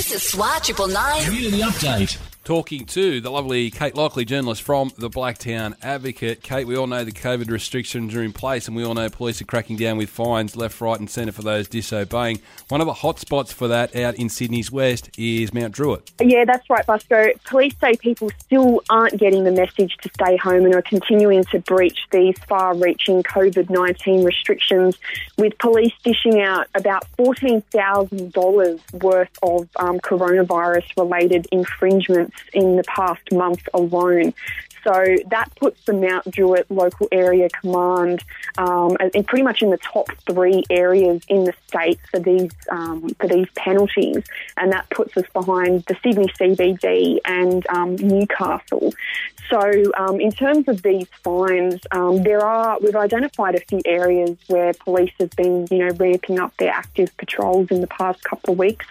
This is SWAT Triple Nine. Community update. Talking to the lovely Kate Lockley, journalist from the Blacktown Advocate. Kate, we all know the COVID restrictions are in place, and we all know police are cracking down with fines left, right, and centre for those disobeying. One of the hot spots for that out in Sydney's west is Mount Druitt. Yeah, that's right, Busco. Police say people still aren't getting the message to stay home and are continuing to breach these far reaching COVID 19 restrictions, with police dishing out about $14,000 worth of um, coronavirus related infringements in the past month alone. So that puts the Mount Druitt Local Area Command um, in pretty much in the top three areas in the state for these um, for these penalties, and that puts us behind the Sydney CBD and um, Newcastle. So, um, in terms of these fines, um, there are we've identified a few areas where police have been, you know, ramping up their active patrols in the past couple of weeks,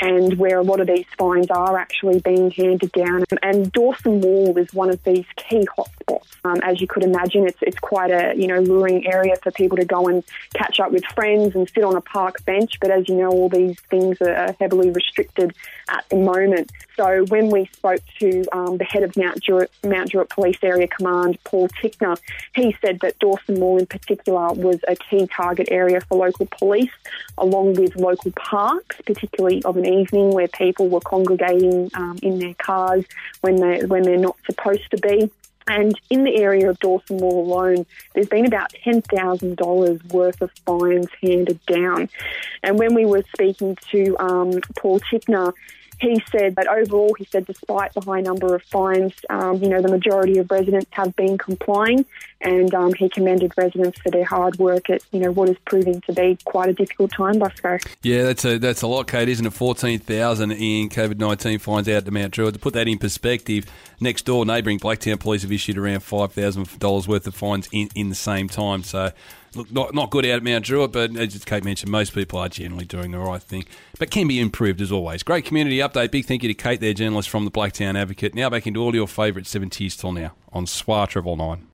and where a lot of these fines are actually being handed down. And Dawson Mall is one of these key hotspots. Um, as you could imagine, it's it's quite a you know luring area for people to go and catch up with friends and sit on a park bench. But as you know, all these things are heavily restricted at the moment. So when we spoke to um, the head of Mount Druitt, Mount Druitt Police Area Command, Paul Tickner, he said that Dawson Mall in particular was a key target area for local police, along with local parks, particularly of an evening where people were congregating um, in their cars when they when they're not supposed to be. And in the area of Dawson Mall alone, there's been about $10,000 worth of fines handed down. And when we were speaking to um, Paul Tickner, he said that overall, he said, despite the high number of fines, um, you know, the majority of residents have been complying, and um, he commended residents for their hard work at, you know, what is proving to be quite a difficult time, Busco. Yeah, that's a that's a lot, Kate, isn't it? Fourteen thousand in COVID nineteen fines out to Mount Druitt. To put that in perspective, next door neighbouring Blacktown police have issued around five thousand dollars worth of fines in, in the same time. So look, not not good out at Mount Druitt, but as Kate mentioned, most people are generally doing the right thing, but can be improved as always. Great community update. Big thank you to Kate, their journalist from the Blacktown Advocate. Now back into all your favourite seventies till now on SWAT Triple Nine.